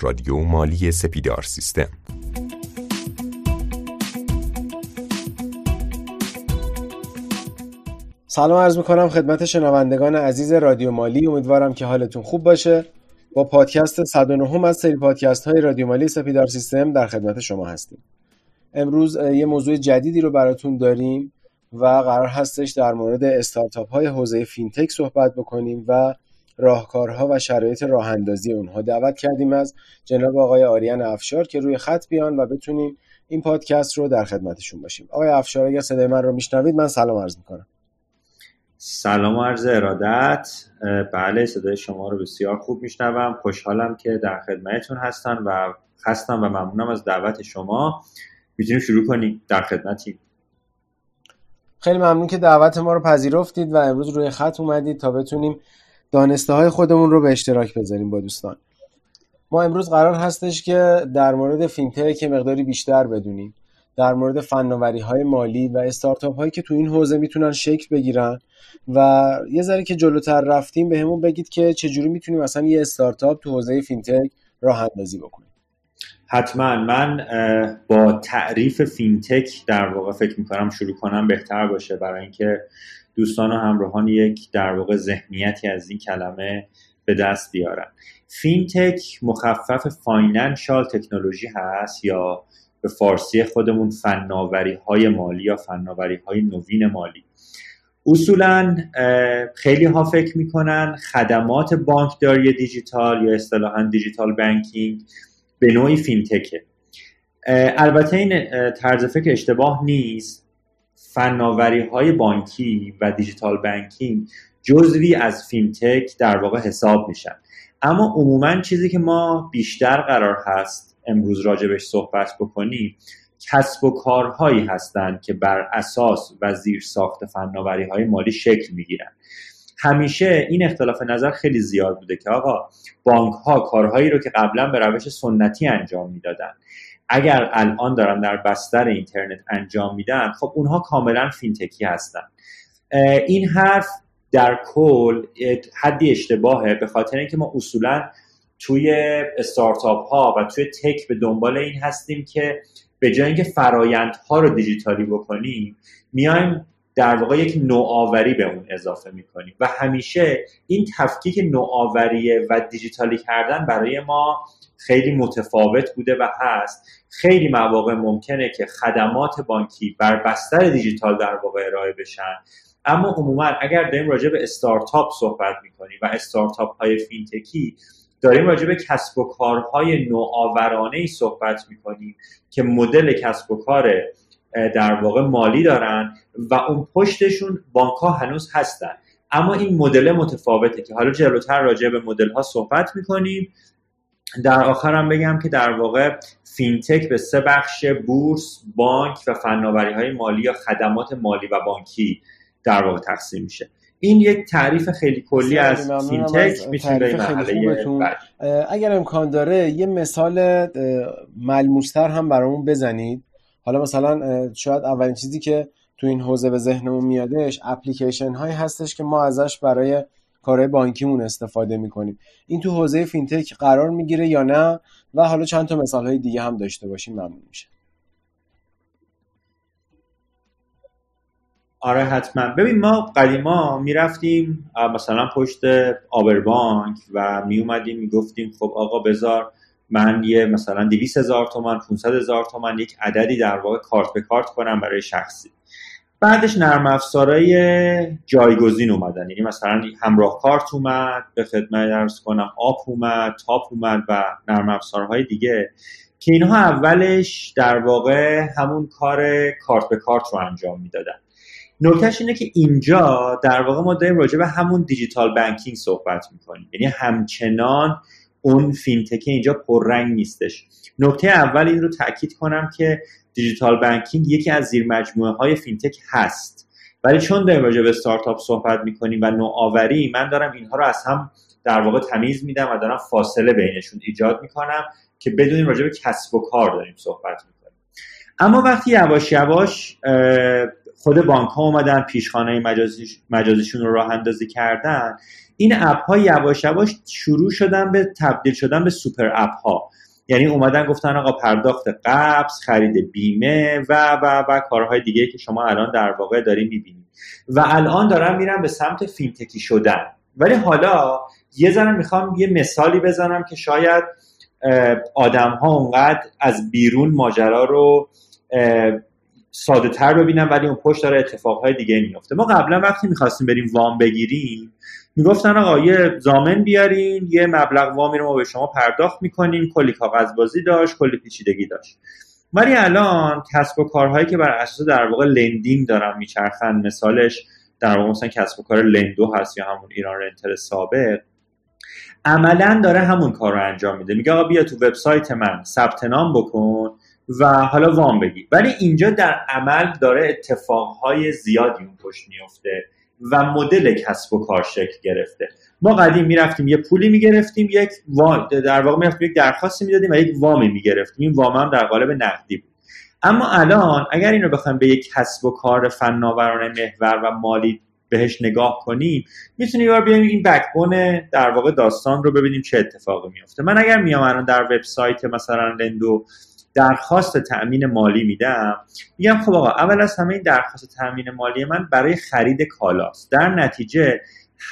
رادیو مالی سپیدار سیستم. سلام عرض می‌کنم خدمت شنوندگان عزیز رادیو مالی. امیدوارم که حالتون خوب باشه. با پادکست 109 از سری پادکست های رادیو مالی سپیدار سیستم در خدمت شما هستیم. امروز یه موضوع جدیدی رو براتون داریم و قرار هستش در مورد استارتاپ های حوزه فینتک صحبت بکنیم و راهکارها و شرایط راه اندازی اونها. دعوت کردیم از جناب آقای آریان افشار که روی خط بیان و بتونیم این پادکست رو در خدمتشون باشیم. آقای افشار اگر صدای من رو میشنوید من سلام عرض می‌کنم. سلام و عرض ارادت. بله صدای شما رو بسیار خوب میشنوم. خوشحالم که در خدمتتون هستم و هستم و ممنونم از دعوت شما. می‌تونیم شروع کنیم در خدمتیم. خیلی ممنون که دعوت ما رو پذیرفتید و امروز روی خط اومدید تا بتونیم دانسته های خودمون رو به اشتراک بذاریم با دوستان. ما امروز قرار هستش که در مورد فینتک مقداری بیشتر بدونیم. در مورد فناوری های مالی و استارتاپ هایی که تو این حوزه می‌تونن شکل بگیرن و یه ذره که جلوتر رفتیم بهمون بگید که چجوری می‌تونیم مثلا یه استارتاپ تو حوزه فینتک راه اندازی بکنیم. حتما. من با تعریف فینتک در واقع فکر می‌کنم شروع کنم بهتر باشه. برای اینکه دوستان و همراهان یک در واقع ذهنیتی از این کلمه به دست بیارن. فینتک مخفف financial technology هست یا به فارسی خودمون فناوری های مالی یا فناوری های نوین مالی. اصولا خیلی ها فکر می‌کنن خدمات بانکداری دیجیتال یا اصطلاحا digital banking به نوعی فینتکه. البته این طرز فکر اشتباه نیست. فناوری های بانکی و digital banking جزوی از فینتک در واقع حساب میشن. اما عموما چیزی که ما بیشتر قرار هست امروز راجبش صحبت بکنیم کسب و کارهایی هستند که بر اساس و زیر ساخت فناوری های مالی شکل می‌گیرن. همیشه این اختلاف نظر خیلی زیاد بوده که آقا بانک ها کارهایی رو که قبلا به روش سنتی انجام می‌دادن اگر الان دارن در بستر اینترنت انجام میدن خب اونها کاملا فینتکی هستن. این حرف در کل حدی اشتباهه به خاطر اینکه ما اصولا توی استارتاپ ها و توی تک به دنبال این هستیم که به جای اینکه فرایندها رو دیجیتالی بکنیم میایم در واقع یک نوآوری به اون اضافه می‌کنیم. و همیشه این تفکیک نوآوری و دیجیتالی کردن برای ما خیلی متفاوت بوده و هست. خیلی مواقع ممکنه که خدمات بانکی بر بستر دیجیتال در واقع ارائه بشن. اما عموما اگر داریم راجع به استارتاپ صحبت می‌کنیم و استارتاپ های فینتکی داریم راجع به کسب و کارهای نوآورانه ای صحبت می‌کنیم که مدل کسب و کار در واقع مالی دارن و اون پشتشون بانک ها هنوز هستن. اما این مدل متفاوته که حالا جلوتر راجع به مدل ها صحبت می‌کنیم. در آخرم بگم که در واقع فینتک به سه بخش بورس، بانک و فناوری های مالی یا خدمات مالی و بانکی در واقع تقسیم میشه. این یک تعریف خیلی کلی از فینتک مرحله اگر امکان داره یه مثال ملموستر هم برامون بزنید. حالا مثلا شاید اولین چیزی که تو این حوزه به ذهنمون میادش اپلیکیشن هایی هستش که ما ازش برای کارهای بانکیمون استفاده می‌کنیم. این تو حوزه فینتک قرار می‌گیره یا نه؟ و حالا چند تا مثال های دیگه هم داشته باشیم ممنون میشه. آره حتما. ببین ما قدیما می‌رفتیم مثلا پشت آبربانک و میومدیم می‌گفتیم خب آقا بذار من یه مثلا 200 هزار تومن 500 هزار تومن یک عددی در واقع کارت به کارت کنم برای شخصی. بعدش نرم افزارهای جایگزین اومدن. یعنی مثلا همراه کارت اومد به خدمت عرض کنم آپ اومد تاپ اومد و نرم افزارهای دیگه. که اینها اولش در واقع همون کار کارت به کارت رو انجام می‌دادن. نکتهش اینه که اینجا در واقع ما داریم راجع به همون digital banking صحبت می‌کنیم. یعنی همچنان اون فینتک اینجا پررنگ نیستش. نکته اول این رو تاکید کنم که digital banking یکی از زیر مجموعه های فینتک هست. ولی چون داریم راجع به استارتاپ صحبت می‌کنیم و نوآوری من دارم اینها رو از هم در واقع تمیز میدم و دارم فاصله بینشون ایجاد می‌کنم که بدونیم راجع به کسب و کار داریم صحبت می‌کنیم. اما وقتی یواش یواش خود بانک ها اومدن پیشخانه مجازی مجازیشون رو راه اندازی کردن این اپ ها یواش یواش شروع شدن به تبدیل شدن به سوپر اپ ها یعنی اومدن گفتن آقا پرداخت قبض خرید بیمه و و و کارهای دیگه که شما الان در واقع داریم می‌بینید و الان دارم میرم به سمت فینتکی شدن. ولی حالا یه ذره می‌خوام یه مثالی بزنم که شاید آدم ها اونقدر از بیرون ماجرا رو ساده تر ببینم ولی اون پشت داره اتفاقهای دیگه میفته ما قبلا وقتی می‌خواستیم بریم وام بگیریم می‌گفتن آقا یه زامن بیارین یه مبلغ وامی رو ما به شما پرداخت می‌کنیم. کلی کاغذ بازی داشت کلی پیچیدگی داشت. ولی الان کسب و کارهایی که بر اساس در واقع لندینگ دارن میچرخن مثالش در واقع مثلا کسب و کار لندو هست یا همون ایران رنتر سابق عملا داره همون کار رو انجام میده. میگه آقا بیا تو وبسایت من ثبت نام بکن و حالا وام بگی ولی اینجا در عمل داره اتفاقهای زیادی اون پشت میفته و مدل کسب و کار شکل گرفته. ما قدیم می‌رفتیم یه پولی می‌گرفتیم یک وام در واقع می‌رفتیم یک درخواستی می‌دادیم و یک وامی می‌گرفتیم. این وام هم در قالب نقدی بود. اما الان اگر این رو بخوایم به یک کسب و کار فناورانه محور و مالی بهش نگاه کنیم می‌تونیم یه بیایم این بکبون در واقع داستان رو ببینیم چه اتفاقی میفته من اگر میام الان در وبسایت مثلا لندو درخواست تأمین مالی میدم. میگم خب آقا اول از همه این درخواست تأمین مالی من برای خرید کالاست. در نتیجه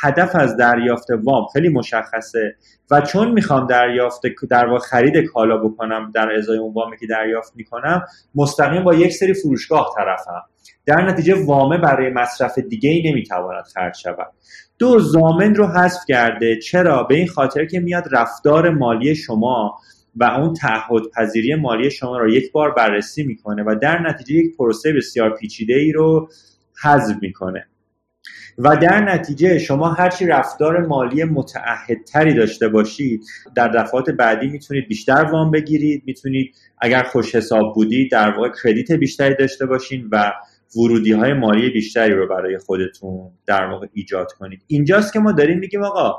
هدف از دریافت وام خیلی مشخصه و چون می‌خوام دریافت در واقع خرید کالا بکنم در ازای اون وامی که دریافت می‌کنم مستقیم با یک سری فروشگاه طرفم. در نتیجه وامه برای مصرف دیگه ای نمی‌تواند خرج شود. دو زامن رو حذف کرده. چرا؟ به این خاطر که میاد رفتار مالی شما و اون تعهد پذیری مالی شما رو یک بار بررسی می‌کنه و در نتیجه یک پروسه بسیار پیچیده ای رو حذف می‌کنه. و در نتیجه شما هرچی رفتار مالی متعهدتری داشته باشید در دفعات بعدی می‌تونید بیشتر وام بگیرید می‌تونید اگر خوش حساب بودید در واقع کردیت بیشتری داشته باشین و ورودی های مالی بیشتری رو برای خودتون در واقع ایجاد کنید. اینجاست که ما داریم میگیم آقا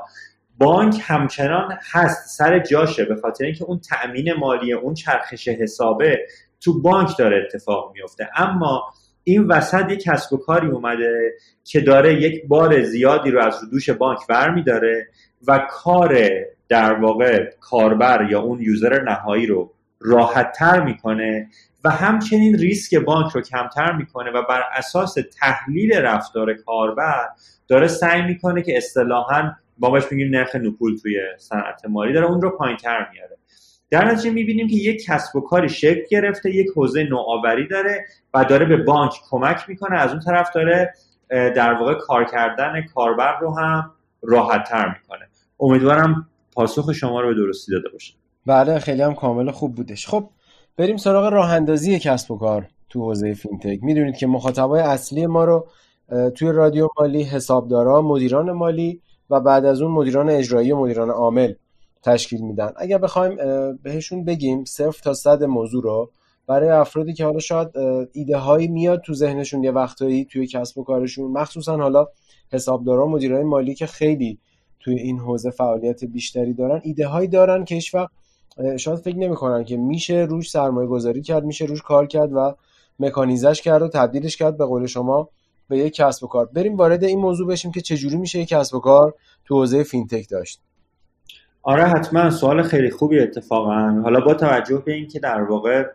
بانک همچنان هست سر جاشه به خاطر اینکه اون تأمین مالی اون چرخش حسابه تو بانک داره اتفاق میفته. اما این وسط یک کسب و کاری اومده که داره یک بار زیادی رو از دوش بانک برمیداره و کار در واقع کاربر یا اون یوزر نهایی رو راحت تر می‌کنه و همچنین ریسک بانک رو کمتر می‌کنه و بر اساس تحلیل رفتار کاربر داره سعی می‌کنه که اصطلاحا ما بهش میگیم نرخ نپول توی صنعت مالی داره اون رو پایینتر میاره. در نتیجه می‌بینیم که یک کسب و کاری شکل گرفته یک حوزه نوآوری داره و داره به بانک کمک می‌کنه. از اون طرف داره در واقع کار کردن کاربر رو هم راحت تر می‌کنه. امیدوارم پاسخ شما رو به درستی داده باشه. بله خیلی هم کامل خوب بودش. خب بریم سراغ راه اندازی کسب و کار تو حوزه فینتک. می‌دونید که مخاطبای اصلی ما رو توی رادیو مالی حسابدارا مدیران مالی و بعد از اون مدیران اجرایی و مدیران عامل تشکیل میدن. اگر بخوایم بهشون بگیم صفر تا صد موضوع رو برای افرادی که حالا شاید ایده هایی میاد تو ذهنشون یه وقتایی توی کسب و کارشون مخصوصا حالا حسابدارا مدیرای مالی که خیلی توی این حوزه فعالیت بیشتری دارن ایده هایی دارن که هیچ وقت شاید فکر نمی‌کنن که میشه روش سرمایه گذاری کرد میشه روش کار کرد و مکانیزش کرد و تبدیلش کرد به قول شما به یک کسب و کار. بریم وارد این موضوع بشیم که چجوری میشه یک کسب و کار تو حوزه فینتک داشت. آره حتما. سوال خیلی خوبی اتفاقا. حالا با توجه به اینکه در واقع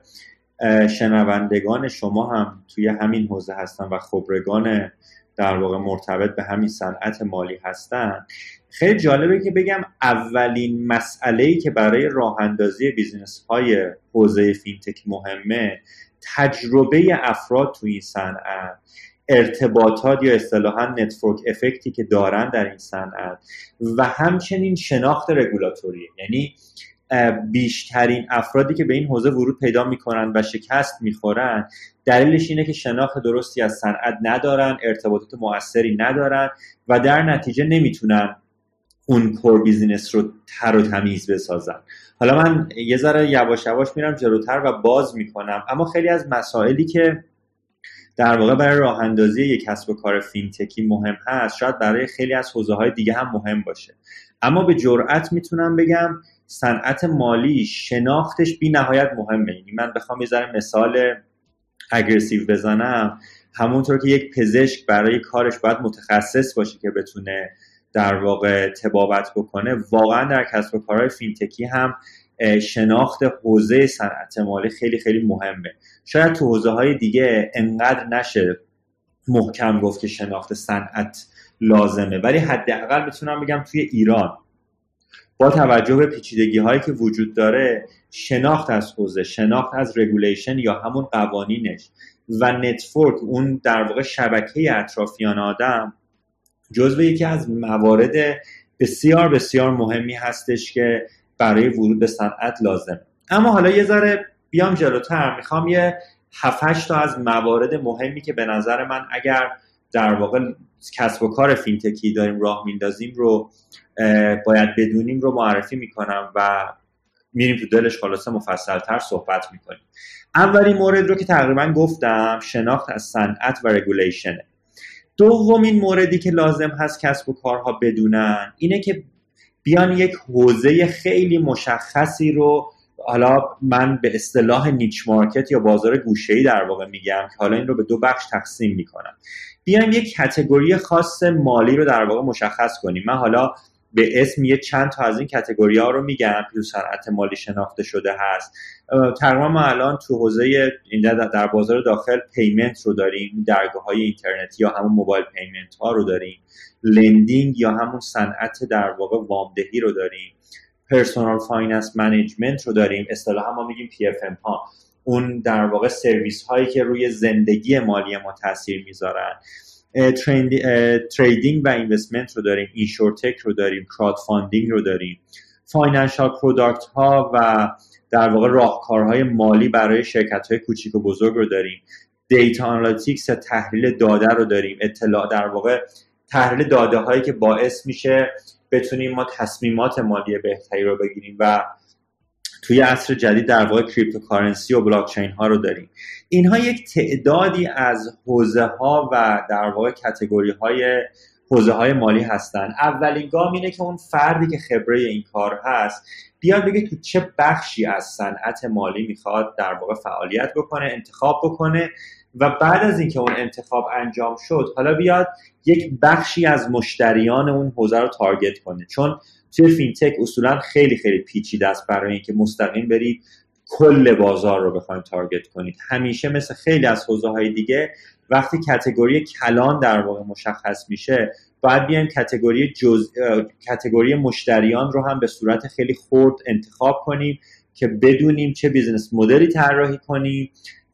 شنوندگان شما هم توی همین حوزه هستن و خبرگان در واقع مرتبط به همین صنعت مالی هستن خیلی جالبه که بگم اولین مسئله ای که برای راه اندازی business های حوزه فینتک مهمه تجربه افراد توی این صنعت. ارتباطات یا اصطلاحا network effect ی که دارن در این صنعت و همچنین شناخت رگولاتوری. یعنی بیشترین افرادی که به این حوزه ورود پیدا می‌کنن و شکست می‌خورن دلیلش اینه که شناخت درستی از صنعت ندارن ارتباطات موثری ندارن و در نتیجه نمی‌تونن اون core business رو تر و تمیز بسازن. حالا من یه ذره یواش یواش میرم جلوتر و باز می‌کنم اما خیلی از مسائلی که در واقع برای راه اندازی یک کسب و کار فینتکی مهم هست. شاید برای خیلی از حوزه های دیگه هم مهم باشه. اما به جرأت می‌تونم بگم صنعت مالی شناختش بی نهایت مهمه. یعنی من بخوام یه ذره مثال اگرسیو بزنم. همونطور که یک پزشک برای کارش باید متخصص باشه که بتونه در واقع تبابت بکنه واقعا در کسب و کارهای فینتکی هم شناخت حوزه صنعت مالی خیلی خیلی مهمه. شاید تو حوزه های دیگه انقدر نشه محکم گفت که شناخت صنعت لازمه ولی حداقل می‌تونم بگم توی ایران با توجه به پیچیدگی هایی که وجود داره شناخت از حوزه شناخت از regulation یا همون قوانینش و network اون در واقع شبکه اطرافیان آدم جزو یکی از موارد بسیار بسیار مهمی هستش که برای ورود به صنعت لازم. اما حالا یه ذره بیام جلوتر. می‌خوام یه 7 تا از موارد مهمی که به نظر من اگر در واقع کسب و کار فینتکی داریم راه میندازیم رو باید بدونیم رو معرفی می‌کنم و میریم تو دلش خلاصه مفصلتر صحبت می‌کنیم. اولین مورد رو که تقریبا گفتم شناخت از صنعت و regulation ه. دومین موردی که لازم هست کسب و کارها بدونن اینه که بیان یک حوزه خیلی مشخصی رو حالا من به اصطلاح niche market یا بازار گوشه‌ای در واقع میگم که حالا این رو به دو بخش تقسیم می‌کنم. بیایم یک category خاص مالی رو در واقع مشخص کنیم. من حالا به اسم یه چند تا از این category ها رو میگم تو صنعت مالی شناخته شده هست. تقریبا ما الان تو حوزه در بازار داخل payment رو داریم درگاه های اینترنتی یا همون mobile payment ها رو داریم. lending یا همون صنعت در واقع وامدهی رو داریم. personal finance management رو داریم. اصطلاحا ما میگیم PFM ها. اون در واقع سرویس هایی که روی زندگی مالی ما تاثیر می‌ذارن. trading و investment رو داریم InsurTech رو داریم crowdfunding رو داریم. financial product ها و در واقع راهکارهای مالی برای شرکت های کوچیک و بزرگ رو داریم. data analytics تحلیل داده رو داریم. اطلاع در واقع تحلیل داده هایی که باعث میشه بتونیم ما تصمیمات مالی بهتری رو بگیریم و توی عصر جدید در واقع cryptocurrency و بلاکچین ها رو داریم. اینها یک تعدادی از حوزه ها و در واقع category های حوزه های مالی هستن. اولین گام اینه که اون فردی که خبره این کار هست بیاد بگه تو چه بخشی از صنعت مالی می‌خواد در واقع فعالیت بکنه انتخاب بکنه و بعد از اینکه اون انتخاب انجام شد حالا بیاد یک بخشی از مشتریان اون حوزه رو target کنه. چون توی فینتک اصولا خیلی خیلی پیچیده است برای اینکه مستقیم برید کل بازار رو بخواید target کنید. همیشه مثل خیلی از حوزه های دیگه وقتی category کلان در واقع مشخص میشه باید بیایم category جز... category مشتریان رو هم به صورت خیلی خرد انتخاب کنیم که بدونیم چه business model ی طراحی کنیم.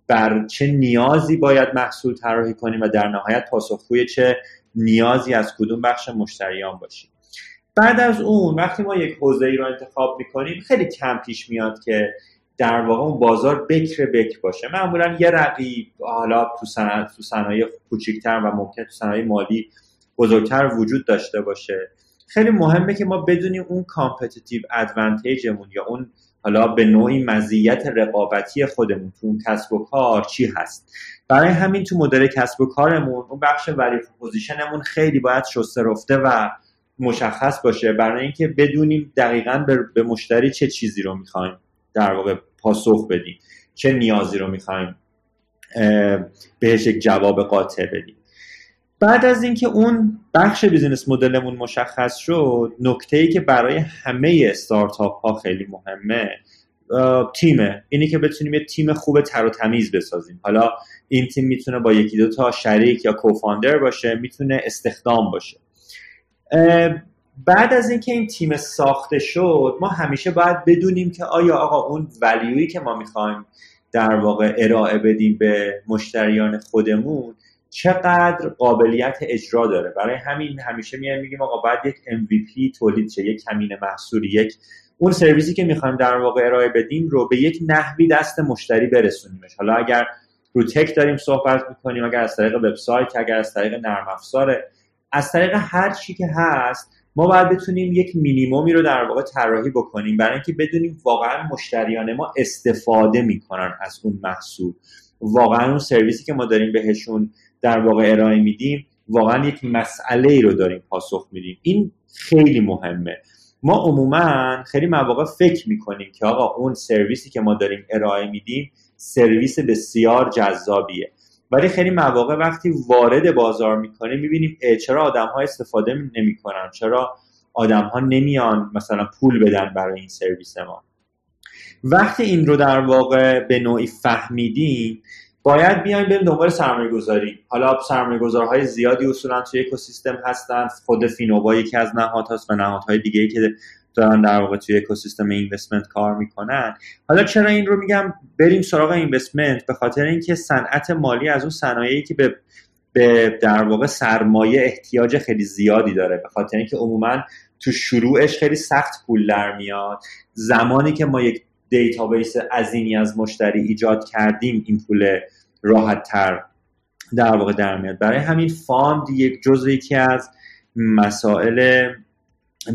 بر چه نیازی باید محصول طراحی کنیم و در نهایت پاسخگوی چه نیازی از کدوم بخش مشتریان باشیم. بعد از اون وقتی ما یک حوزه ای رو انتخاب می‌کنیم خیلی کم پیش میاد که در واقع اون بازار بکر بکر باشه. معمولا یه رقیب حالا تو صنایع کوچیک‌تر و ممکن تو صنایع مالی بزرگتر وجود داشته باشه. خیلی مهمه که ما بدونیم اون competitive advantage مون یا اون حالا به نوعی مزیت رقابتی خودمون تو اون کسب و کار چی هست. برای همین تو مدل کسب و کارمون اون بخش ولی پوزیشنمون خیلی باید شسته رفته و مشخص باشه برای اینکه بدونیم دقیقا به مشتری چه چیزی رو می‌خوایم در واقع پاسخ بدیم چه نیازی رو می‌خوایم بهش یک جواب قاطع بدیم. بعد از اینکه اون بخش business model مون مشخص شد نکته ای که برای همه استارتاپ ها خیلی مهمه تیمه. اینی که بتونیم یه تیم خوب تر و تمیز بسازیم. حالا این تیم می‌تونه با یکی دو تا شریک یا کوفاندر باشه می‌تونه استخدام باشه. بعد از اینکه این تیم ساخته شد ما همیشه باید بدونیم که آیا آقا اون ولیویی که ما می‌خوایم در واقع ارائه بدیم به مشتریان خودمون چقدر قابلیت اجرا داره. برای همین همیشه میایم میگیم آقا باید یک MVP تولید شه یک کمین محصولی یک اون سرویسی که می‌خوایم در واقع ارائه بدیم رو به یک نحوی دست مشتری برسونیمش. حالا اگر رو تک داریم صحبت می‌کنیم اگر از طریق وبسایت اگر از طریق نرم افزاره از طریق هر چی که هست ما باید بتونیم یک مینیمومی رو در واقع طراحی بکنیم برای اینکه بدونیم واقعا مشتریان ما استفاده می‌کنن از اون محصول. واقعا اون سرویسی که ما داریم بهشون در واقع ارائه میدیم واقعا یک مسئله ای رو داریم پاسخ میدیم. این خیلی مهمه. ما عموما خیلی مواقع فکر می‌کنیم که آقا اون سرویسی که ما داریم ارائه میدیم سرویس بسیار جذابیه. ولی خیلی مواقع وقتی وارد بازار می‌کنیم می‌بینیم چرا آدم ها استفاده نمی‌کنن؟ چرا آدم ها نمیان مثلا پول بدن برای این سرویس ما؟ وقتی این رو در واقع به نوعی فهمیدیم باید بیایم بریم دنبال سرمایه گذاری حالا سرمایه گذارهای زیادی اصولا توی اکوسیستم هستن. خود فینووا یکی از نهادهاست و نهادهای دیگه که دارن در واقع توی اکوسیستم investment کار می‌کنن. حالا چرا این رو میگم؟ بریم سراغ investment. به خاطر اینکه صنعت مالی از اون صنایعی که به به در واقع سرمایه احتیاج خیلی زیادی داره. به خاطر اینکه عموما تو شروعش خیلی سخت پول در میاد. زمانی که ما یک database عظیمی از مشتری ایجاد کردیم این پول راحت تر در واقع در میاد. برای همین fund یک جزء یکی از مسائل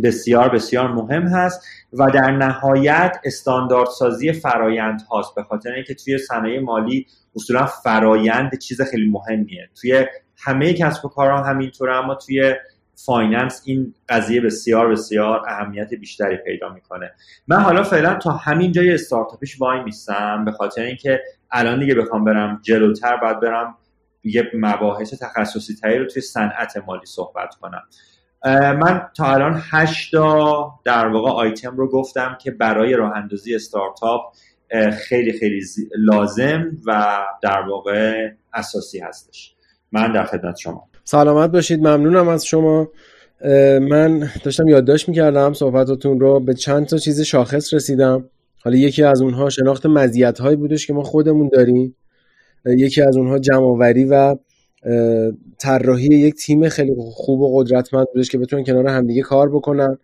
بسیار بسیار مهم هست و در نهایت استانداردسازی فرایند هاست. به خاطر اینکه توی صنایع مالی اصولا فرایند چیز خیلی مهمیه. توی همه کسب و کارها همینطوره اما توی finance این قضیه بسیار بسیار اهمیت بیشتری پیدا می‌کنه. من حالا فعلا تا همین جای استارتاپیش وای میستم به خاطر اینکه الان دیگه بخوام برم جلوتر باید برم یه مباحث تخصصی تری رو توی صنعت مالی صحبت کنم. من تا الان هشتا در واقع آیتم رو گفتم که برای راه اندازی استارتاپ خیلی خیلی لازم و در واقع اساسی هستش. من در خدمت شما. سلامت باشید ممنونم از شما. من داشتم یادداشت می‌کردم صحبتاتون رو به چند تا چیز شاخص رسیدم. حالا یکی از اونها شناخت مزیت هایی بودش که ما خودمون داریم. یکی از اونها جمعآوری و طراحی یک تیم خیلی خوب و قدرتمند بودش که بتونن کنار همدیگه کار بکنن.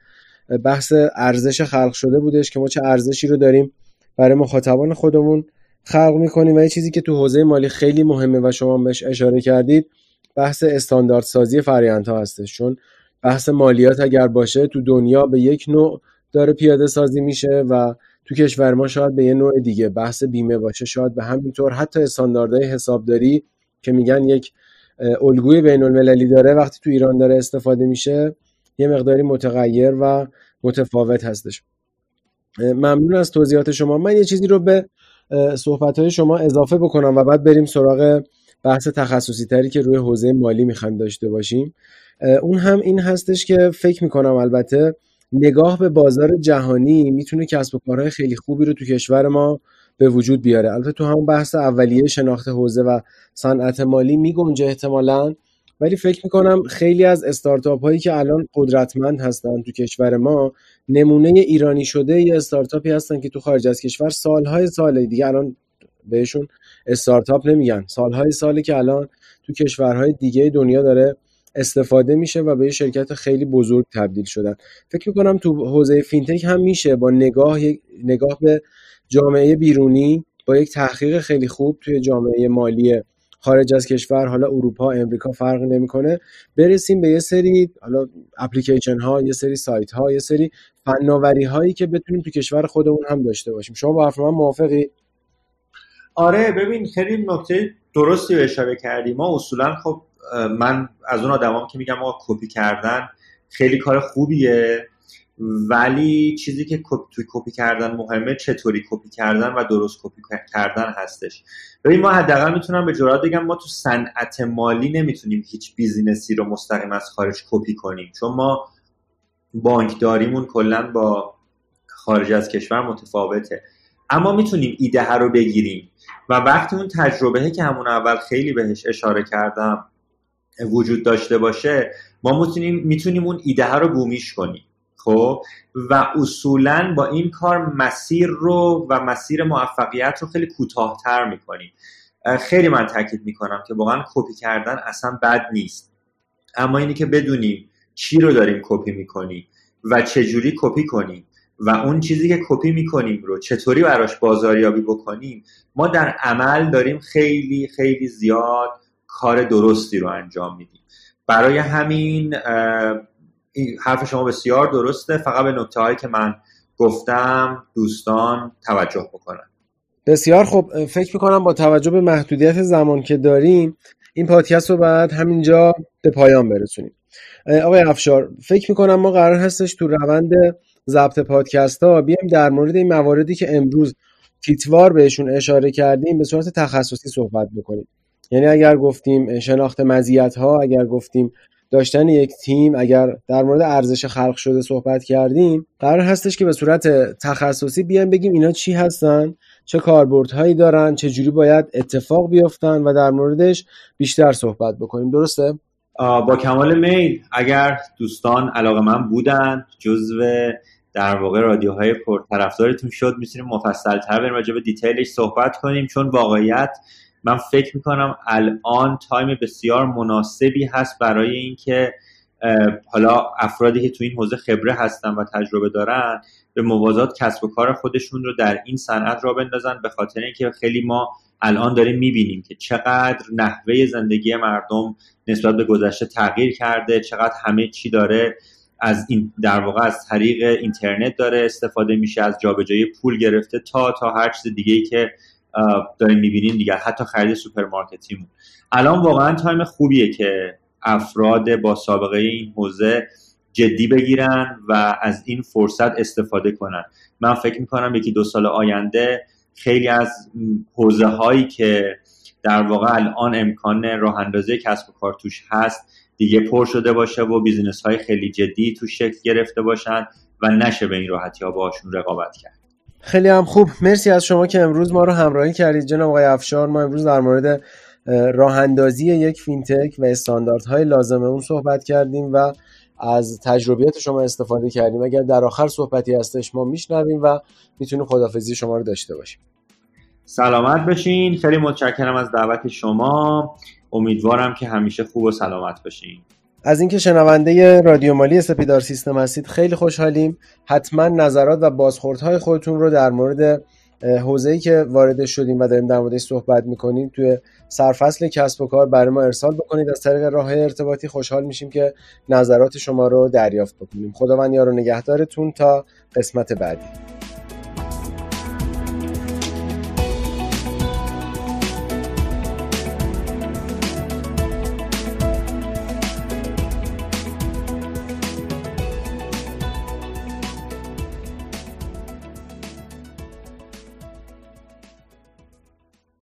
بحث ارزش خلق شده بودش که ما چه ارزشی رو داریم برای مخاطبان خودمون خلق می‌کنیم. و یه چیزی که تو حوزه مالی خیلی مهمه و شما بهش اشاره کردید بحث استاندارد سازی ها هستش. چون بحث مالیات اگر باشه تو دنیا به یک نوع داره پیاده سازی میشه و تو کشور ما شاید به یه نوع دیگه بحث بیمه باشه. شاید به همین طور حتی استانداردهای حسابداری که میگن یک الگوی بین المللی داره وقتی تو ایران داره استفاده میشه یه مقداری متغیر و متفاوت هستش. ممنون از توضیحات شما. من یه چیزی رو به صحبت های شما اضافه بکنم و بعد بریم سراغ بحث تخصصی تری که روی حوزه مالی می‌خوایم داشته باشیم. اون هم این هستش که فکر می‌کنم البته نگاه به بازار جهانی می‌تونه کسب و کارهای خیلی خوبی رو تو کشور ما به وجود بیاره. البته تو همون بحث اولیه شناخت حوزه و صنعت مالی میگنجه احتمالا ولی فکر می‌کنم خیلی از استارتاپ هایی که الان قدرتمند هستن تو کشور ما نمونه ایرانی شده یه استارتاپی هستن که تو خارج از کشور سالهای ساله دیگه الان بهشون استارتاپ نمیگن. سالهای ساله که الان تو کشورهای دیگه دنیا داره استفاده میشه و به یه شرکت خیلی بزرگ تبدیل شدن. فکر می‌کنم تو حوزه فینتک هم میشه با نگاه نگاه به جامعه بیرونی با یک تحقیق خیلی خوب توی جامعه مالی خارج از کشور حالا اروپا امریکا فرق نمی‌کنه. برسیم به یه سری حالا اپلیکیشن ها یه سری سایت ها یه سری فناوری هایی که بتونیم تو کشور خودمون هم داشته باشیم. شما با حرف من موافقی؟ آره ببین خیلی نکته درستی رو اشاره کردی. ما اصولا خب من از اون آدمام که میگم ما کپی کردن خیلی کار خوبیه ولی چیزی که توی کپی کردن مهمه چطوری کپی کردن و درست کپی کردن هستش. ببین ما حداقل می‌تونم به جرات بگم ما تو صنعت مالی نمی‌تونیم هیچ business ی رو مستقیم از خارج کپی کنیم. چون ما بانکداریمون کلا با خارج از کشور متفاوته. اما می‌تونیم ایده ها رو بگیریم. و وقتی اون تجربه که همون اول خیلی بهش اشاره کردم وجود داشته باشه ما می‌تونیم می‌تونیم اون ایده ها رو بومیش کنیم. خب؟ و اصولا با این کار مسیر رو و مسیر موفقیت رو خیلی کوتاهتر می‌کنیم. خیلی من تاکید می‌کنم که واقعا کپی کردن اصلا بد نیست. اما اینی که بدونیم چی رو داریم کپی می‌کنیم و چجوری کپی کنیم و اون چیزی که کپی می‌کنیم رو چطوری براش بازاریابی بکنیم ما در عمل داریم خیلی خیلی زیاد کار درستی رو انجام میدیم. برای همین حرف شما بسیار درسته. فقط به نکته هایی که من گفتم دوستان توجه بکنن. بسیار خب فکر می‌کنم با توجه به محدودیت زمان که داریم این پادکست رو بعد همینجا به پایان برسونیم. آقای افشار فکر می‌کنم ما قرار هستش تو روند ضبط پادکست ها بیایم در مورد این مواردی که امروز تیتوار بهشون اشاره کردیم به صورت تخصصی صحبت بکنیم. یعنی اگر گفتیم شناخت مزیت ها اگر گفتیم داشتن یک تیم اگر در مورد ارزش خلق شده صحبت کردیم قرار هستش که به صورت تخصصی بیایم بگیم اینا چی هستن چه کاربردهایی دارن چه جوری باید اتفاق بیفتن و در موردش بیشتر صحبت بکنیم. درسته؟ با کمال میل اگر دوستان علاقه مند بودن جزو در واقع رادیوهای پرطرفدارتون شد می‌تونیم مفصل تر بریم راجع به detail ش صحبت کنیم چون واقعیت من فکر می‌کنم الان time بسیار مناسبی هست برای اینکه حالا افرادی که تو این حوزه خبره هستن و تجربه دارن به موازات کسب و کار خودشون رو در این صنعت راه بندازن به خاطر اینکه خیلی ما الان داریم می‌بینیم که چقدر نحوه زندگی مردم نسبت به گذشته تغییر کرده چقدر همه چی داره از این در واقع از طریق اینترنت داره استفاده میشه از جابجایی پول گرفته تا تا هر چیز دیگه ای که داریم می‌بینیم دیگر حتی خرید سوپرمارکتیمون. الان واقعا time خوبیه که افراد با سابقه این حوزه جدی بگیرن و از این فرصت استفاده کنن. من فکر می‌کنم یکی دو سال آینده خیلی از حوزه هایی که در واقع الان امکان راه کسب و کار توش هست دیگه پر شده باشه و business های خیلی جدی توش شکل گرفته باشن و نشه به این راحتی ها باشون رقابت کرد. خیلی هم خوب. مرسی از شما که امروز ما رو همراهی کردید. جناب آقای افشار ما امروز در مورد راه اندازی یک فینتک و استانداردهای لازم اون صحبت کردیم و از تجربیات شما استفاده کردیم. اگر در آخر صحبتی هستش ما میشنویم و می‌تونیم خدافزی شما رو داشته باشیم. سلامت بشین. خیلی متشکرم از دعوت شما. امیدوارم که همیشه خوب و سلامت باشین. از اینکه شنونده رادیو مالی سپیدار سیستم هستید خیلی خوشحالیم. حتما نظرات و بازخوردهای خودتون رو در مورد حوزه‌ای که وارد شدیم و داریم در موردش صحبت می‌کنیم توی سرفصل کسب و کار برای ما ارسال بکنید. از طریق راه ارتباطی خوشحال میشیم که نظرات شما رو دریافت بکنیم. خداوند یار و نگهدارتون تا قسمت بعدی.